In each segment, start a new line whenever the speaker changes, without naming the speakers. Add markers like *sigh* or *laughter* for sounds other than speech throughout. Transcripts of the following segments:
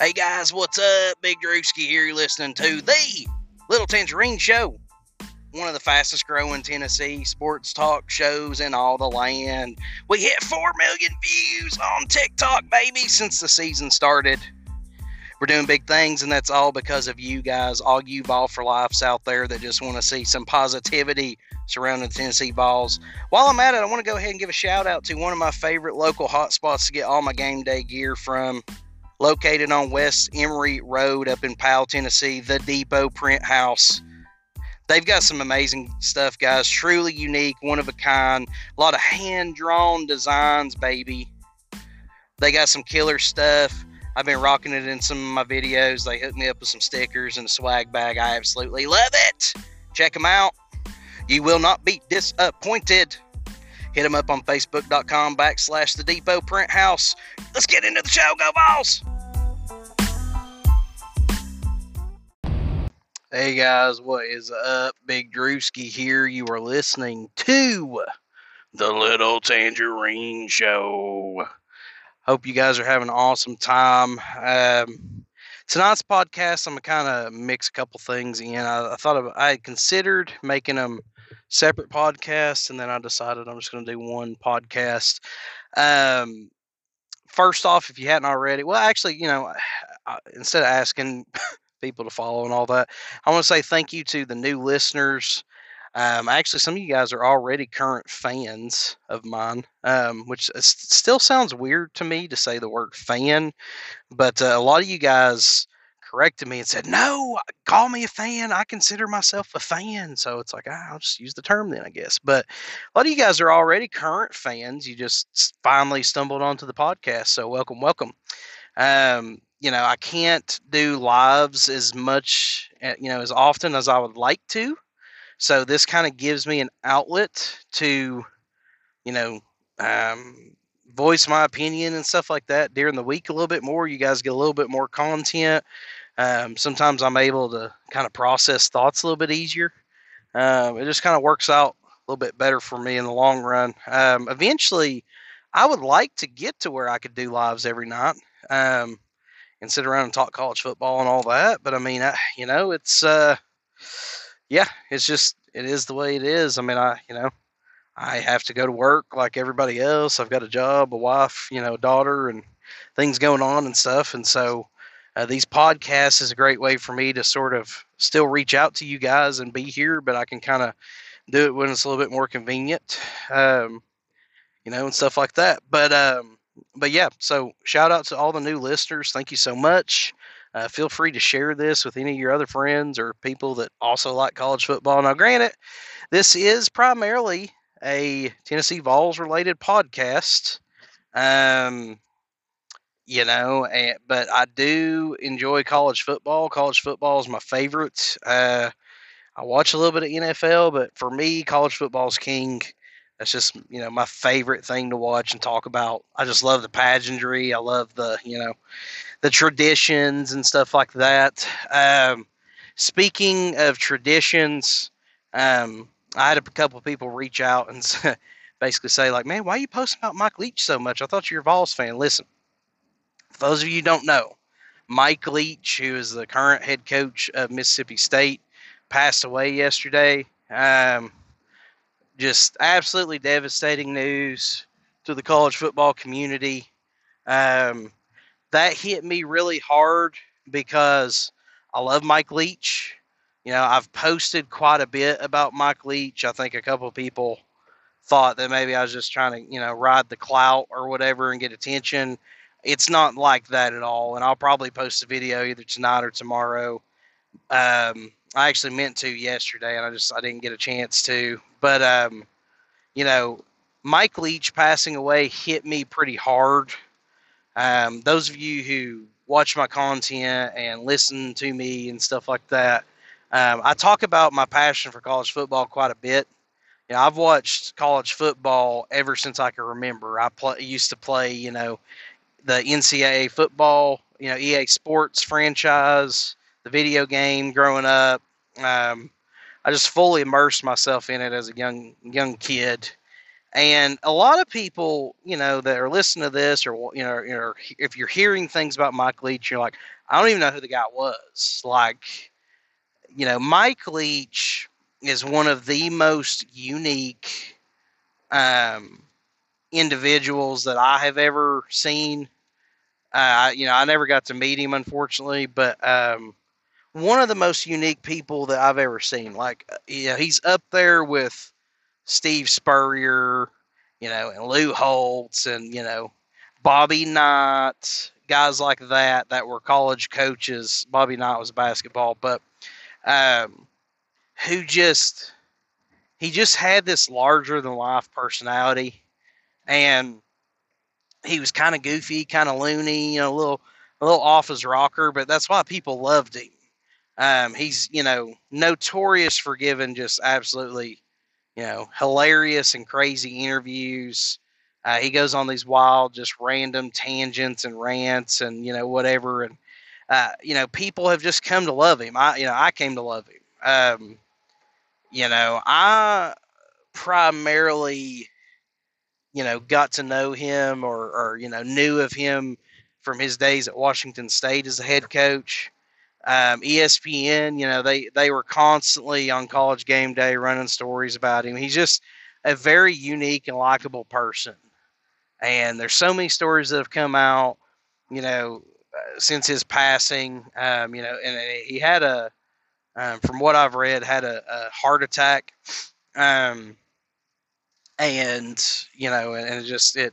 Hey guys, what's up? Big Drewski here. You're listening to the Little Tangerine Show, one of the fastest growing Tennessee sports talk shows in all the land. We hit 4 million views on TikTok, baby, since the season started. We're doing big things, and that's all because of you guys, all you ball for lifes out there that just want to see some positivity surrounding the Tennessee Vols. While I'm at it, I want to go ahead and give a shout out to one of my favorite local hotspots to get all my game day gear from located on West Emory Road up in Powell, Tennessee, the Depot Print House. They've got some amazing stuff, guys. Truly unique, one of a kind. A lot of hand drawn designs, baby. They got some killer stuff. I've been rocking it in some of my videos. They hooked me up with some stickers and a swag bag. I absolutely love it. Check them out. You will not be disappointed. Hit them up on facebook.com backslash the Depot Print House. Let's get into the show. Go, Vols! Hey guys, what is up? Big Drewski here. You are listening to the Little Tangerine Show. Hope you guys are having an awesome time. Um, tonight's podcast, I'm gonna kind of mix a couple things in. I, I thought of, I had considered making them separate podcasts, and then I decided I'm just gonna do one podcast. Um, first off, if you hadn't already, well, actually, you know, instead of asking *laughs* people to follow and all that. I want to say thank you to the new listeners. Um, actually, some of you guys are already current fans of mine, um, which still sounds weird to me to say the word fan, but uh, a lot of you guys corrected me and said, "No, call me a fan. I consider myself a fan." So it's like ah, I'll just use the term then, I guess. But a lot of you guys are already current fans. You just finally stumbled onto the podcast, so welcome, welcome. Um, you know, I can't do lives as much, eh, you know, as often as I would like to. So this kind of gives me an outlet to, you know, um, voice my opinion and stuff like that during the week a little bit more. You guys get a little bit more content. Um, sometimes I'm able to kind of process thoughts a little bit easier. Um, it just kind of works out a little bit better for me in the long run. Um, eventually, I would like to get to where I could do lives every night. Um, and sit around and talk college football and all that. But I mean, I, you know, it's uh, yeah, it's just it is the way it is. I mean, I you know, I have to go to work like everybody else. I've got a job, a wife, you know, a daughter, and things going on and stuff. And so uh, these podcasts is a great way for me to sort of still reach out to you guys and be here, but I can kind of do it when it's a little bit more convenient, um, you know, and stuff like that. But um, but yeah, so shout out to all the new listeners. Thank you so much. Uh, feel free to share this with any of your other friends or people that also like college football. Now, granted, this is primarily a Tennessee Vols related podcast. Um, you know, and, but I do enjoy college football. College football is my favorite. Uh, I watch a little bit of NFL, but for me, college football is king. That's just you know my favorite thing to watch and talk about. I just love the pageantry. I love the you know the traditions and stuff like that. Um, speaking of traditions, um, I had a couple of people reach out and *laughs* basically say like, "Man, why are you posting about Mike Leach so much? I thought you were a Vols fan." Listen, for those of you don't know, Mike Leach, who is the current head coach of Mississippi State, passed away yesterday. Um, just absolutely devastating news to the college football community. Um, that hit me really hard because I love Mike Leach. You know, I've posted quite a bit about Mike Leach. I think a couple people thought that maybe I was just trying to, you know, ride the clout or whatever and get attention. It's not like that at all. And I'll probably post a video either tonight or tomorrow. Um, I actually meant to yesterday, and I just I didn't get a chance to. But um, you know, Mike Leach passing away hit me pretty hard. Um, those of you who watch my content and listen to me and stuff like that, um, I talk about my passion for college football quite a bit. You know, I've watched college football ever since I can remember. I play, used to play, you know, the NCAA football, you know, EA Sports franchise, the video game growing up. Um, I just fully immersed myself in it as a young young kid, And a lot of people, you know, that are listening to this, or you know, if you're hearing things about Mike Leach, you're like, I don't even know who the guy was. Like, you know, Mike Leach is one of the most unique um, individuals that I have ever seen. Uh, you know, I never got to meet him, unfortunately, but um, one of the most unique people that I've ever seen. Like, uh, you know, he's up there with Steve Spurrier, you know, and Lou Holtz, and you know, Bobby Knight, guys like that that were college coaches. Bobby Knight was basketball, but um, who just he just had this larger than life personality, and he was kind of goofy, kind of loony, you know, a little a little off his rocker, but that's why people loved him. Um, he's you know notorious for giving just absolutely you know hilarious and crazy interviews. Uh, he goes on these wild, just random tangents and rants and you know whatever, and uh, you know people have just come to love him. I you know I came to love him. Um, you know I primarily you know got to know him or or you know knew of him from his days at Washington State as a head coach um, ESPN, you know, they they were constantly on College Game Day running stories about him. He's just a very unique and likable person, and there's so many stories that have come out, you know, uh, since his passing. Um, you know, and he had a, um, from what I've read, had a, a heart attack, um, and you know, and, and it just it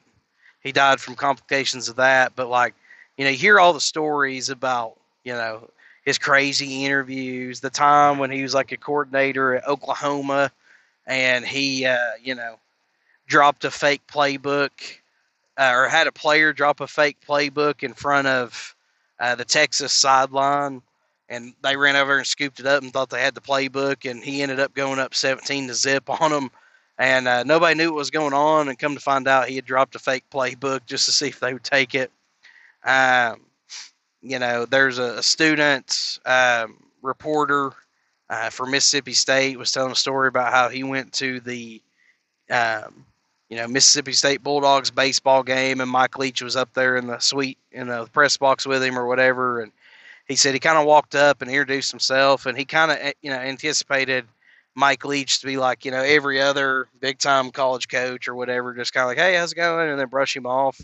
he died from complications of that. But like, you know, you hear all the stories about you know his crazy interviews, the time when he was like a coordinator at Oklahoma and he, uh, you know, dropped a fake playbook uh, or had a player drop a fake playbook in front of uh, the Texas sideline. And they ran over and scooped it up and thought they had the playbook. And he ended up going up 17 to zip on them. And uh, nobody knew what was going on. And come to find out, he had dropped a fake playbook just to see if they would take it. Um, you know, there's a, student um, reporter uh, for Mississippi State was telling a story about how he went to the, um, you know, Mississippi State Bulldogs baseball game, and Mike Leach was up there in the suite in the press box with him or whatever, and he said he kind of walked up and introduced himself, and he kind of eh, you know anticipated Mike Leach to be like you know every other big time college coach or whatever, just kind of like hey how's it going, and then brush him off.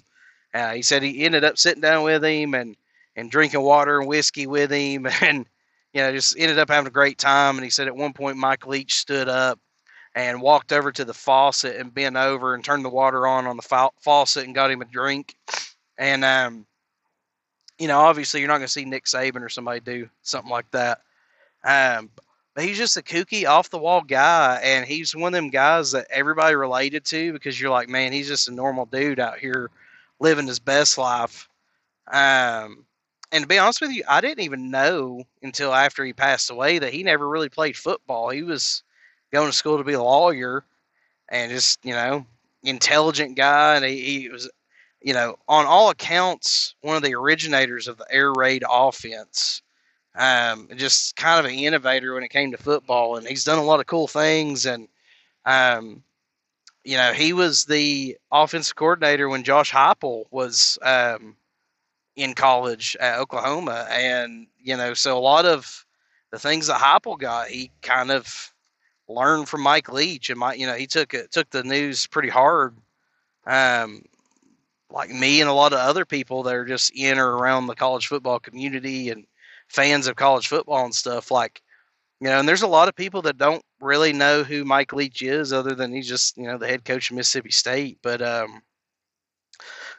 Uh, he said he ended up sitting down with him and and drinking water and whiskey with him *laughs* and you know just ended up having a great time. And he said at one point mike leach stood up and walked over to the faucet and bent over and turned the water on on the fa- faucet and got him a drink. And um you know obviously you're not going to see nick saban or somebody do something like that. Um but he's just a kooky off the wall guy and he's one of them guys that everybody related to because you're like man he's just a normal dude out here living his best life. Um and to be honest with you, I didn't even know until after he passed away that he never really played football. He was going to school to be a lawyer and just, you know, intelligent guy. And he, he was, you know, on all accounts, one of the originators of the air raid offense. Um, just kind of an innovator when it came to football. And he's done a lot of cool things. And, um, you know, he was the offensive coordinator when Josh Heupel was um, in college at Oklahoma, and you know, so a lot of the things that Heupel got, he kind of learned from Mike Leach, and my, you know, he took it took the news pretty hard. Um, like me and a lot of other people that are just in or around the college football community and fans of college football and stuff, like you know, and there's a lot of people that don't really know who Mike Leach is, other than he's just you know the head coach of Mississippi State, but um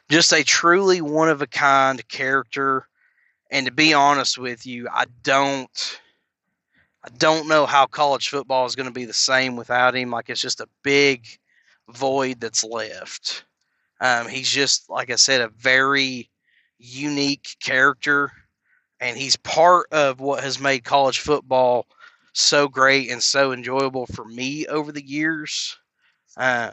just a truly one of a kind character. And to be honest with you, I don't I don't know how college football is going to be the same without him. Like it's just a big void that's left. Um, he's just like I said, a very unique character, and he's part of what has made college football so great and so enjoyable for me over the years. Uh,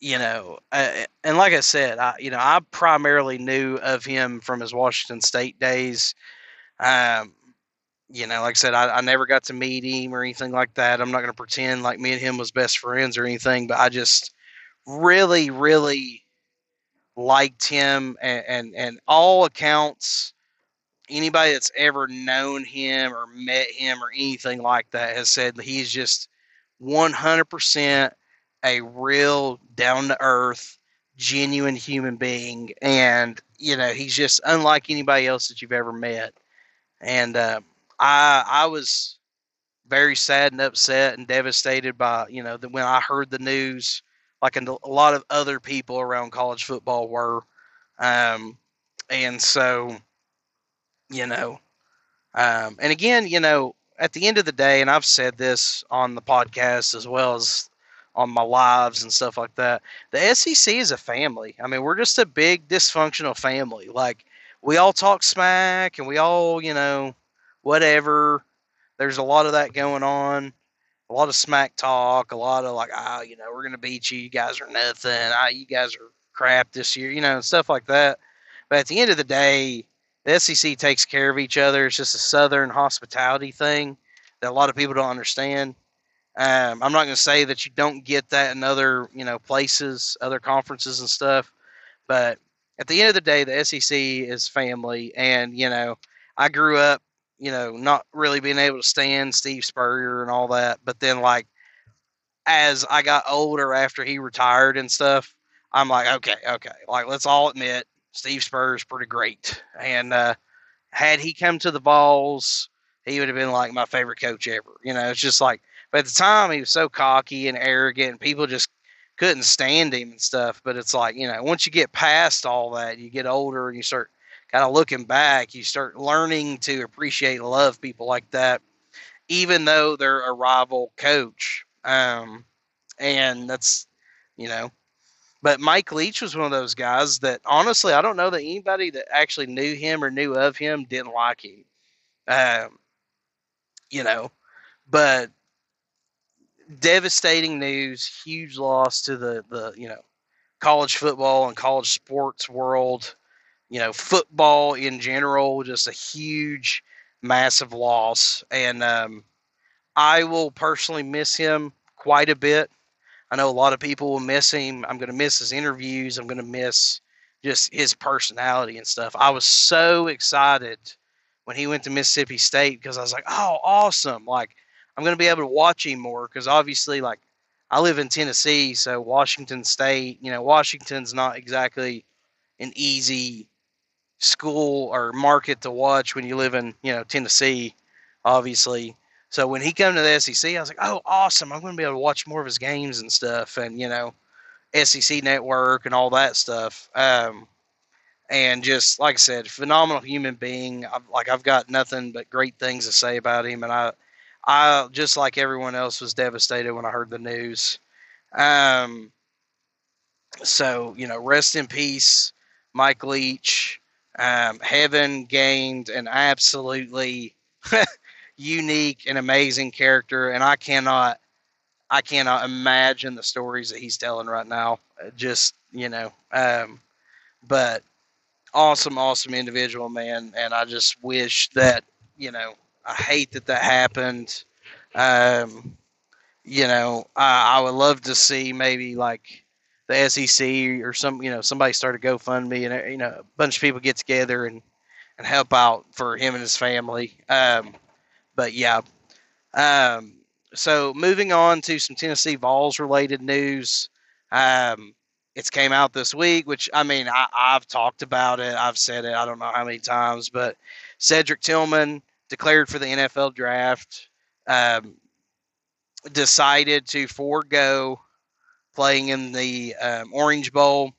you know, uh, and like I said, I you know I primarily knew of him from his Washington State days. Um, you know, like I said, I, I never got to meet him or anything like that. I'm not going to pretend like me and him was best friends or anything, but I just really, really liked him, and, and, and all accounts, anybody that's ever known him or met him or anything like that has said he's just 100% a real down to earth, genuine human being. And, you know, he's just unlike anybody else that you've ever met. And uh, I, I was very sad and upset and devastated by, you know, that when I heard the news, like a lot of other people around college football were. Um, and so, you know, um, and again, you know, at the end of the day, and I've said this on the podcast as well as on my lives and stuff like that. The SEC is a family. I mean, we're just a big dysfunctional family. Like we all talk smack and we all, you know, whatever. There's a lot of that going on. A lot of smack talk, a lot of like, oh, you know, we're gonna beat you. You guys are nothing. Ah, you guys are crap this year, you know, stuff like that. But at the end of the day, the SEC takes care of each other. It's just a Southern hospitality thing that a lot of people don't understand. Um, I'm not going to say that you don't get that in other, you know, places, other conferences and stuff, but at the end of the day, the SEC is family, and you know, I grew up, you know, not really being able to stand Steve Spurrier and all that, but then like as I got older after he retired and stuff, I'm like, okay, okay, like let's all admit Steve Spurrier is pretty great, and uh, had he come to the Vols, he would have been like my favorite coach ever. You know, it's just like but at the time, he was so cocky and arrogant, and people just couldn't stand him and stuff. But it's like, you know, once you get past all that, you get older and you start kind of looking back, you start learning to appreciate and love people like that, even though they're a rival coach. Um, and that's, you know, but Mike Leach was one of those guys that honestly, I don't know that anybody that actually knew him or knew of him didn't like him. Um, you know, but devastating news, huge loss to the the you know college football and college sports world. You know, football in general, just a huge, massive loss, and um, I will personally miss him quite a bit. I know a lot of people will miss him. I'm going to miss his interviews. I'm going to miss just his personality and stuff. I was so excited when he went to Mississippi State because I was like, oh, awesome! Like I'm going to be able to watch him more because obviously, like, I live in Tennessee, so Washington State, you know, Washington's not exactly an easy school or market to watch when you live in, you know, Tennessee, obviously. So when he came to the SEC, I was like, oh, awesome. I'm going to be able to watch more of his games and stuff and, you know, SEC network and all that stuff. Um, and just like I said, phenomenal human being. I've, like I've got nothing but great things to say about him, and I I just like everyone else was devastated when I heard the news. Um, so you know, rest in peace, Mike Leach. Um, Heaven gained an absolutely *laughs* unique and amazing character, and I cannot, I cannot imagine the stories that he's telling right now. Just you know, um, but awesome, awesome individual, man. And I just wish that you know I hate that that happened. Um, you know, I, I would love to see maybe like the SEC or some, you know, somebody start a GoFundMe and you know a bunch of people get together and and help out for him and his family. Um, but yeah. Um, so moving on to some Tennessee Vols related news. Um, it's came out this week, which I mean I, I've talked about it. I've said it. I don't know how many times, but Cedric Tillman declared for the NFL draft, um, decided to forego playing in the um, Orange Bowl.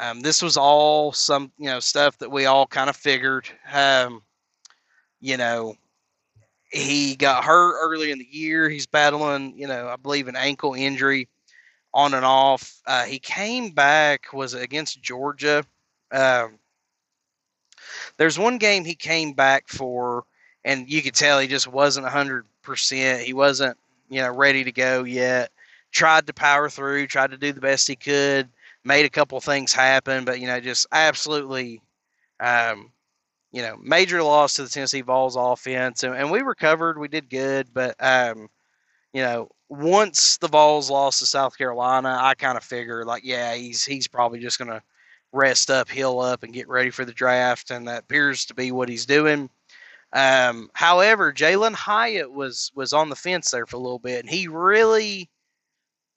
Um, this was all some you know stuff that we all kind of figured. Um, you know, he got hurt early in the year. He's battling, you know, I believe an ankle injury on and off. Uh, he came back was against Georgia. Um, there's one game he came back for and you could tell he just wasn't 100%. He wasn't, you know, ready to go yet. Tried to power through, tried to do the best he could, made a couple things happen, but, you know, just absolutely, um, you know, major loss to the Tennessee Vols offense. And, and we recovered. We did good, but, um, you know, once the Vols lost to South Carolina, I kind of figured like, yeah, he's he's probably just gonna rest up, heal up, and get ready for the draft, and that appears to be what he's doing. Um, however, Jalin Hyatt was was on the fence there for a little bit, and he really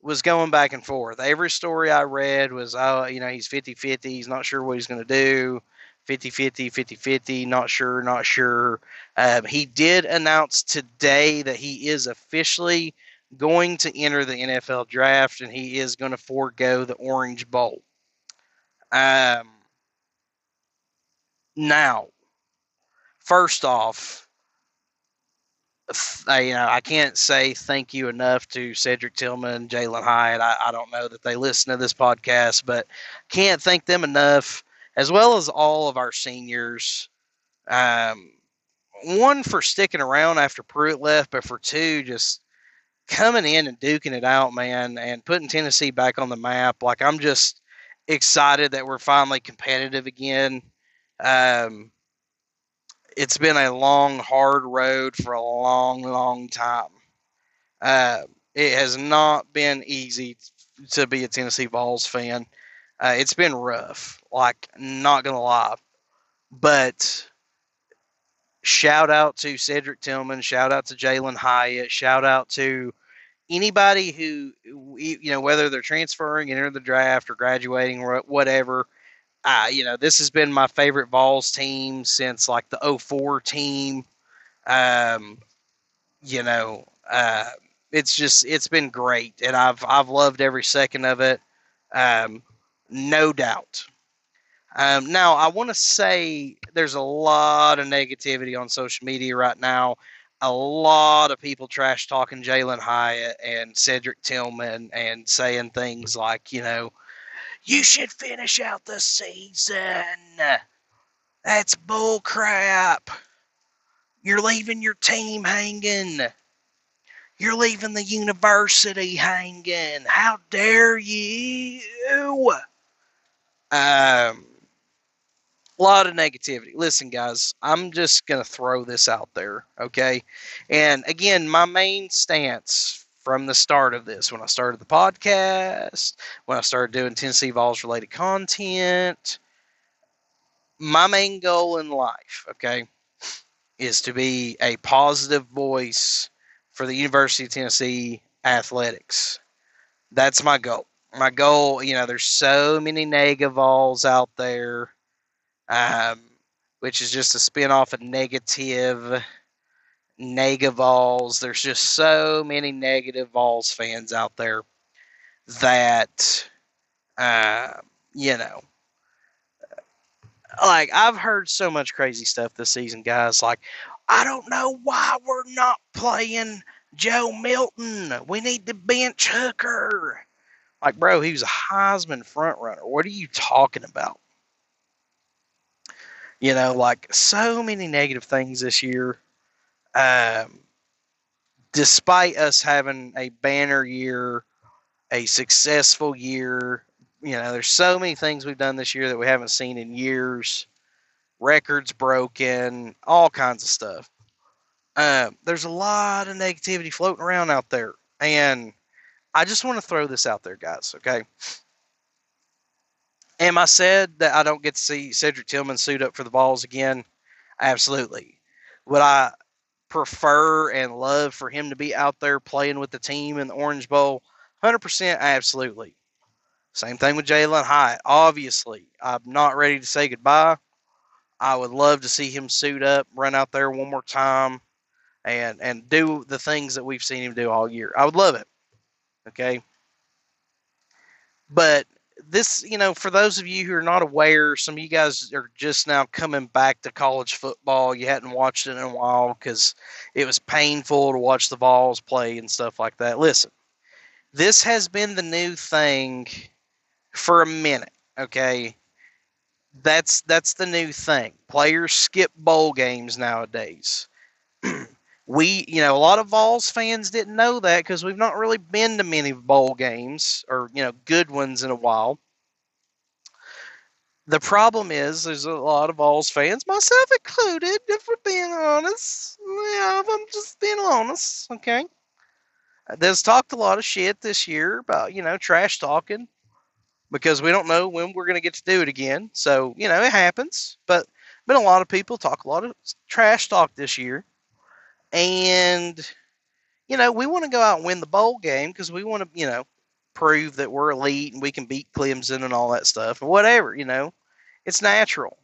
was going back and forth. Every story I read was, oh, you know, he's 50 50. He's not sure what he's going to do. 50 50, 50 50, not sure, not sure. Um, he did announce today that he is officially going to enter the NFL draft and he is going to forego the Orange Bowl. Um, now, first off, I, you know, I can't say thank you enough to Cedric Tillman, Jalin Hyatt. I, I don't know that they listen to this podcast, but can't thank them enough, as well as all of our seniors. Um, one for sticking around after Pruitt left, but for two, just coming in and duking it out, man, and putting Tennessee back on the map. Like I'm just excited that we're finally competitive again. Um, it's been a long, hard road for a long, long time. Uh, it has not been easy to be a Tennessee Vols fan. Uh, it's been rough, like not gonna lie. But shout out to Cedric Tillman, shout out to Jalin Hyatt, shout out to anybody who you know whether they're transferring, enter the draft, or graduating, or whatever uh, you know, this has been my favorite Vols team since like the 04 team. Um, you know, uh, it's just it's been great, and I've I've loved every second of it. Um, no doubt. Um, now, I want to say there's a lot of negativity on social media right now. A lot of people trash talking Jalin Hyatt and Cedric Tillman and saying things like, you know, you should finish out the season. That's bull crap. You're leaving your team hanging. You're leaving the university hanging. How dare you? Um, a lot of negativity. Listen, guys, I'm just going to throw this out there, okay? And again, my main stance from the start of this when I started the podcast, when I started doing Tennessee Vols related content. My main goal in life, okay, is to be a positive voice for the University of Tennessee athletics. That's my goal. My goal, you know, there's so many negative Vols out there, um, which is just a spin off of negative Negavols. There's just so many negative Vols fans out there that, uh, you know, like I've heard so much crazy stuff this season, guys. Like, I don't know why we're not playing Joe Milton. We need to bench Hooker. Like, bro, he was a Heisman front runner. What are you talking about? You know, like so many negative things this year um, despite us having a banner year, a successful year, you know, there's so many things we've done this year that we haven't seen in years. Records broken, all kinds of stuff. Um, there's a lot of negativity floating around out there, and I just want to throw this out there, guys. Okay. Am I said that I don't get to see Cedric Tillman suit up for the Vols again? Absolutely. Would I prefer and love for him to be out there playing with the team in the Orange Bowl? 100% absolutely. Same thing with Jalin Hyatt. Obviously, I'm not ready to say goodbye. I would love to see him suit up, run out there one more time, and and do the things that we've seen him do all year. I would love it. Okay. But this, you know, for those of you who are not aware, some of you guys are just now coming back to college football. You hadn't watched it in a while because it was painful to watch the Vols play and stuff like that. Listen, this has been the new thing for a minute. Okay, that's that's the new thing. Players skip bowl games nowadays. We, you know, a lot of Vols fans didn't know that because we've not really been to many bowl games or, you know, good ones in a while. The problem is there's a lot of Vols fans, myself included, if we're being honest. Yeah, I'm just being honest, okay? There's talked a lot of shit this year about you know trash talking because we don't know when we're going to get to do it again. So you know it happens, but been a lot of people talk a lot of trash talk this year, and you know we want to go out and win the bowl game because we want to you know prove that we're elite and we can beat Clemson and all that stuff or whatever. You know, it's natural,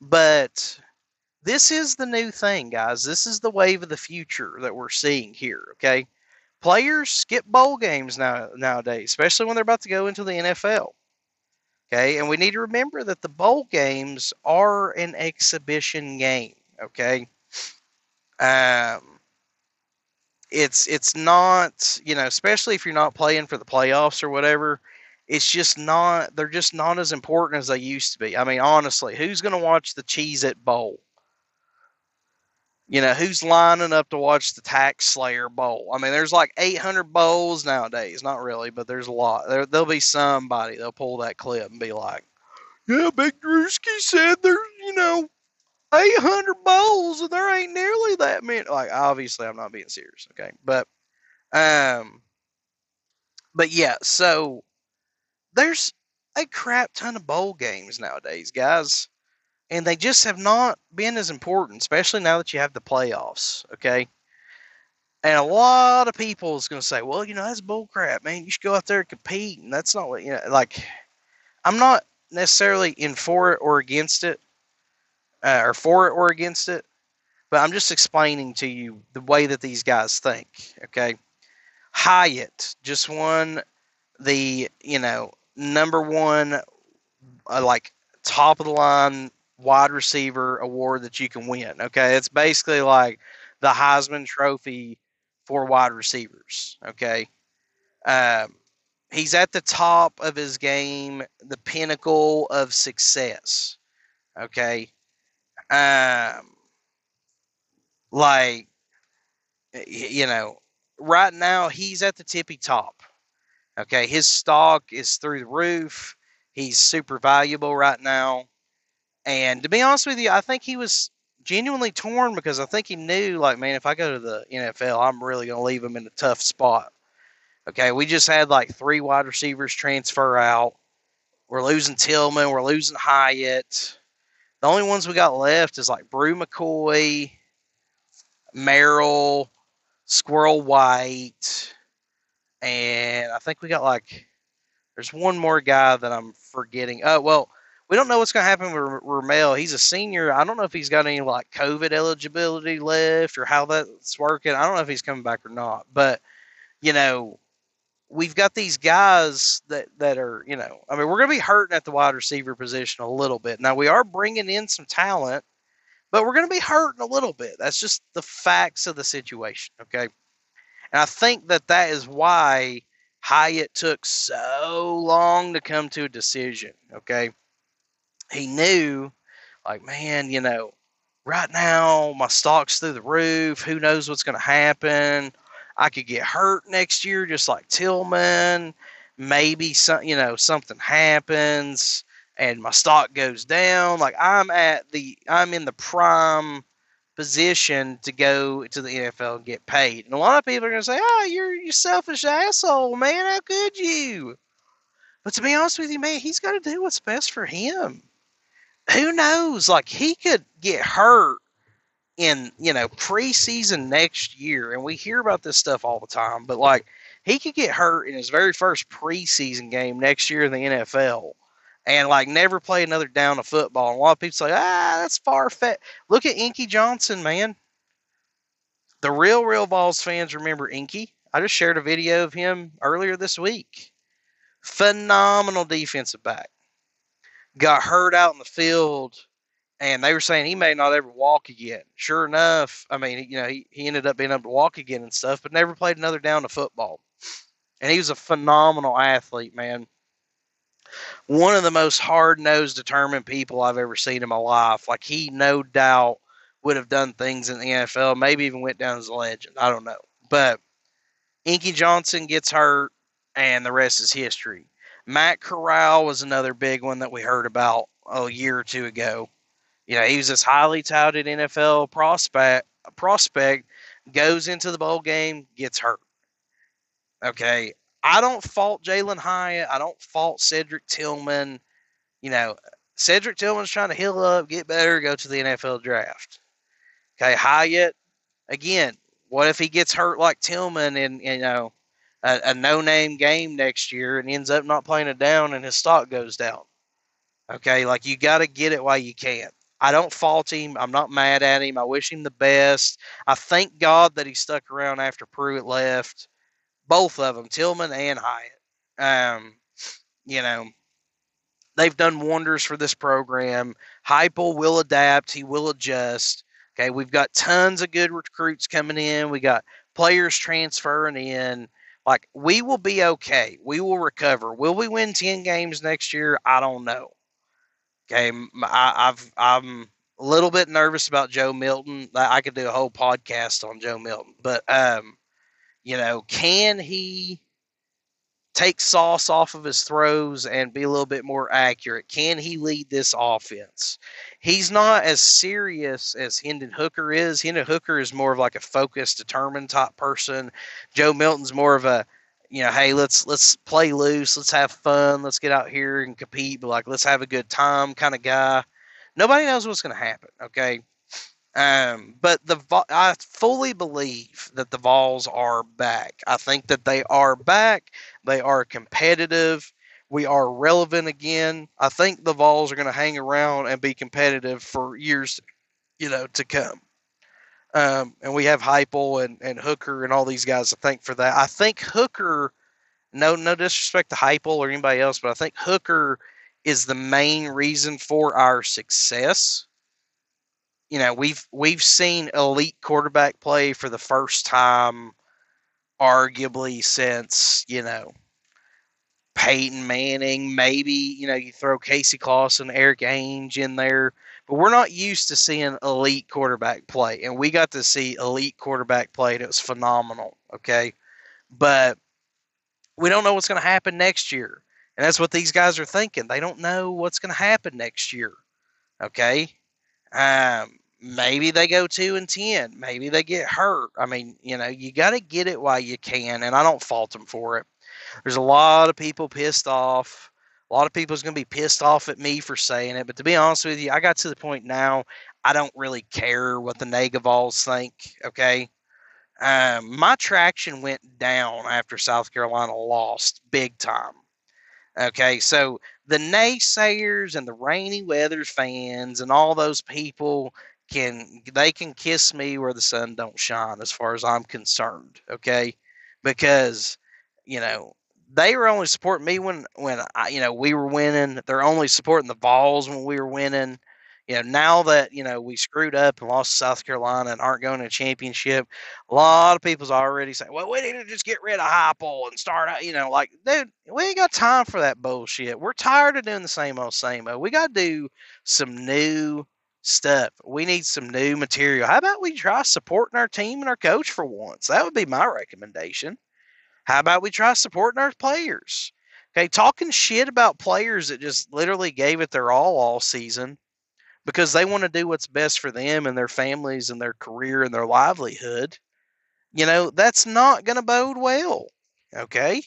but this is the new thing, guys. This is the wave of the future that we're seeing here. Okay, players skip bowl games now nowadays, especially when they're about to go into the NFL. Okay, and we need to remember that the bowl games are an exhibition game. Okay, um, it's it's not you know, especially if you're not playing for the playoffs or whatever. It's just not. They're just not as important as they used to be. I mean, honestly, who's going to watch the Cheez-It Bowl? You know, who's lining up to watch the Tax Slayer Bowl? I mean, there's like 800 bowls nowadays. Not really, but there's a lot. There, there'll be somebody, they'll pull that clip and be like, yeah, Big Drewski said there's, you know, 800 bowls and there ain't nearly that many. Like, obviously, I'm not being serious, okay? But, um, but yeah, so there's a crap ton of bowl games nowadays, guys and they just have not been as important, especially now that you have the playoffs. Okay. And a lot of people is going to say, well, you know, that's bullcrap, man. You should go out there and compete. And that's not what, you know, like, I'm not necessarily in for it or against it, uh, or for it or against it, but I'm just explaining to you the way that these guys think. Okay. Hyatt just won the, you know, number one, uh, like, top of the line wide receiver award that you can win. Okay, it's basically like the Heisman Trophy for wide receivers. Okay, um, he's at the top of his game, the pinnacle of success. Okay, um, like you know, right now he's at the tippy top. Okay, his stock is through the roof. He's super valuable right now. And to be honest with you, I think he was genuinely torn because I think he knew, like, man, if I go to the NFL, I'm really going to leave him in a tough spot. Okay, we just had like three wide receivers transfer out. We're losing Tillman. We're losing Hyatt. The only ones we got left is like Bru McCoy, Merrill, Squirrel White, and I think we got like there's one more guy that I'm forgetting. Oh well, we don't know what's going to happen with Ramel. He's a senior. I don't know if he's got any like COVID eligibility left or how that's working. I don't know if he's coming back or not. But you know, we've got these guys that that are you know. I mean, we're going to be hurting at the wide receiver position a little bit. Now we are bringing in some talent, but we're going to be hurting a little bit. That's just the facts of the situation. Okay, and I think that that is why Hyatt took so long to come to a decision. Okay he knew, like, man, you know, right now my stock's through the roof. Who knows what's going to happen? I could get hurt next year, just like Tillman. Maybe some, you know, something happens and my stock goes down. Like I'm at the, I'm in the prime position to go to the NFL and get paid. And a lot of people are going to say, "Oh, you're you selfish asshole, man. How could you?" But to be honest with you, man, he's got to do what's best for him who knows? Like he could get hurt in you know preseason next year, and we hear about this stuff all the time. But like he could get hurt in his very first preseason game next year in the NFL, and like never play another down of football. And a lot of people say, ah, that's far fetched. Look at Inky Johnson, man. The real, real Vols fans remember Inky. I just shared a video of him earlier this week. Phenomenal defensive back got hurt out in the field and they were saying he may not ever walk again. Sure enough, I mean, you know, he, he ended up being able to walk again and stuff, but never played another down of football. And he was a phenomenal athlete, man. One of the most hard nosed, determined people I've ever seen in my life. Like, he no doubt would have done things in the NFL, maybe even went down as a legend. I don't know. But Inky Johnson gets hurt, and the rest is history. Matt Corral was another big one that we heard about a year or two ago. You know, he was this highly touted NFL prospect prospect, goes into the bowl game, gets hurt. Okay. I don't fault Jalin Hyatt. I don't fault Cedric Tillman. You know, Cedric Tillman's trying to heal up, get better, go to the NFL draft. Okay, Hyatt, again, what if he gets hurt like Tillman in, you know, a, a no name game next year and ends up not playing it down and his stock goes down? Okay, like you got to get it while you can. I don't fault him. I'm not mad at him. I wish him the best. I thank God that he stuck around after Pruitt left. Both of them, Tillman and Hyatt. Um, you know, they've done wonders for this program. Heupel will adapt. He will adjust. Okay, we've got tons of good recruits coming in. We got players transferring in. Like we will be okay. We will recover. Will we win ten games next year? I don't know. Okay, I, I've I'm a little bit nervous about Joe Milton. I could do a whole podcast on Joe Milton, but um, you know, can he take sauce off of his throws and be a little bit more accurate? Can he lead this offense? He's not as serious as Hendon Hooker is. Hendon Hooker is more of like a focused, determined type person. Joe Milton's more of a you know, hey, let's let's play loose, let's have fun, let's get out here and compete, but like let's have a good time kind of guy. Nobody knows what's going to happen. Okay, um, but the I fully believe that the Vols are back. I think that they are back. They are competitive. We are relevant again. I think the Vols are going to hang around and be competitive for years, you know, to come. Um, and we have Heupel and, and Hooker and all these guys to thank for that. I think Hooker, no no disrespect to Heupel or anybody else, but I think Hooker is the main reason for our success. You know, we've we've seen elite quarterback play for the first time, arguably since you know Peyton Manning. Maybe you know you throw Casey Clausen, Eric Ainge in there but we're not used to seeing elite quarterback play, and we got to see elite quarterback play, and it was phenomenal. Okay, but we don't know what's going to happen next year, and that's what these guys are thinking. They don't know what's going to happen next year. Okay, um, maybe they go two and ten. Maybe they get hurt. I mean, you know, you got to get it while you can, and I don't fault them for it. There's a lot of people pissed off a lot of people is going to be pissed off at me for saying it, but to be honest with you, I got to the point now I don't really care what the Negavols think. Okay, um, my traction went down after South Carolina lost big time. Okay, so the naysayers and the rainy weathers fans and all those people can they can kiss me where the sun don't shine as far as I'm concerned. Okay, because you know they were only supporting me when when I, you know we were winning. They're only supporting the Vols when we were winning. You know, now that you know we screwed up and lost South Carolina and aren't going to a championship, a lot of people's already saying, "Well, we need to just get rid of Heupel and start." You know, like, dude, we ain't got time for that bullshit. We're tired of doing the same old, same old. We got to do some new stuff. We need some new material. How about we try supporting our team and our coach for once? That would be my recommendation. How about we try supporting our players? Okay, talking shit about players that just literally gave it their all all season because they want to do what's best for them and their families and their career and their livelihood. You know, that's not going to bode well. Okay?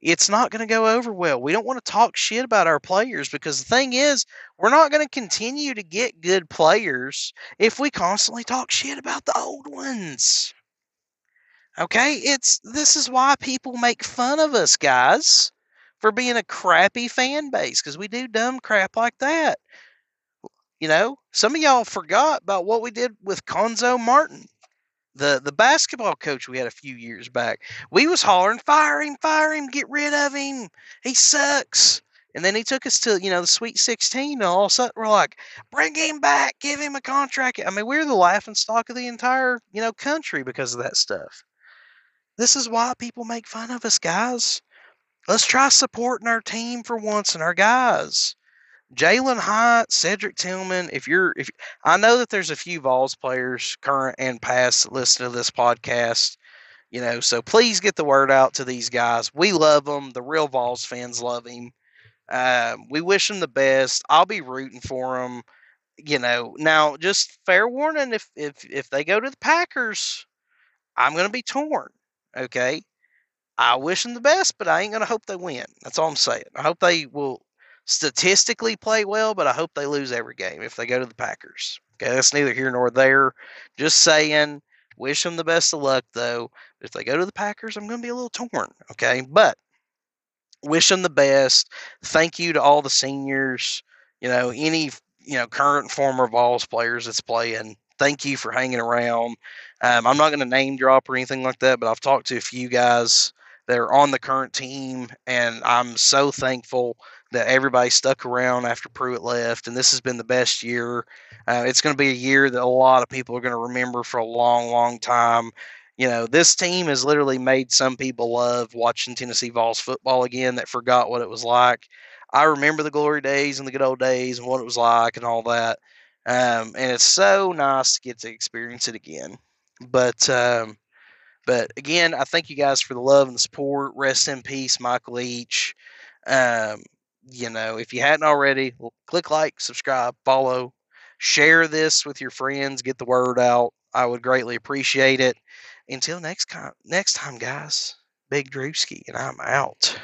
It's not going to go over well. We don't want to talk shit about our players because the thing is, we're not going to continue to get good players if we constantly talk shit about the old ones. Okay, it's this is why people make fun of us, guys, for being a crappy fan base because we do dumb crap like that. You know, some of y'all forgot about what we did with Cuonzo Martin, the the basketball coach we had a few years back. We was hollering, fire him, fire him, get rid of him. He sucks. And then he took us to, you know, the Sweet 16, and all of a sudden we're like, bring him back, give him a contract. I mean, we're the laughing stock of the entire, you know, country because of that stuff. This is why people make fun of us, guys. Let's try supporting our team for once and our guys. Jalin Hyatt, Cedric Tillman. If you're, if I know that there's a few Vols players, current and past, listen to this podcast, you know, so please get the word out to these guys. We love them. The real Vols fans love him. Uh, we wish them the best. I'll be rooting for them. You know, now just fair warning: if if if they go to the Packers, I'm going to be torn. Okay. I wish them the best, but I ain't gonna hope they win. That's all I'm saying. I hope they will statistically play well, but I hope they lose every game if they go to the Packers. Okay, that's neither here nor there. Just saying. Wish them the best of luck, though. If they go to the Packers, I'm going to be a little torn. Okay, but wish them the best. Thank you to all the seniors. You know, any you know current former Vols players that's playing. Thank you for hanging around. Um, I'm not going to name drop or anything like that, but I've talked to a few guys that are on the current team, and I'm so thankful that everybody stuck around after Pruitt left, and this has been the best year. Uh, it's going to be a year that a lot of people are going to remember for a long, long time. You know, this team has literally made some people love watching Tennessee Vols football again that forgot what it was like. I remember the glory days and the good old days and what it was like and all that. Um, and it's so nice to get to experience it again. But um, but again, I thank you guys for the love and the support. Rest in peace, Michael Leach. Um, you know, if you hadn't already, click like, subscribe, follow, share this with your friends, get the word out. I would greatly appreciate it. Until next time, next time, guys. Big Drewski, and I'm out.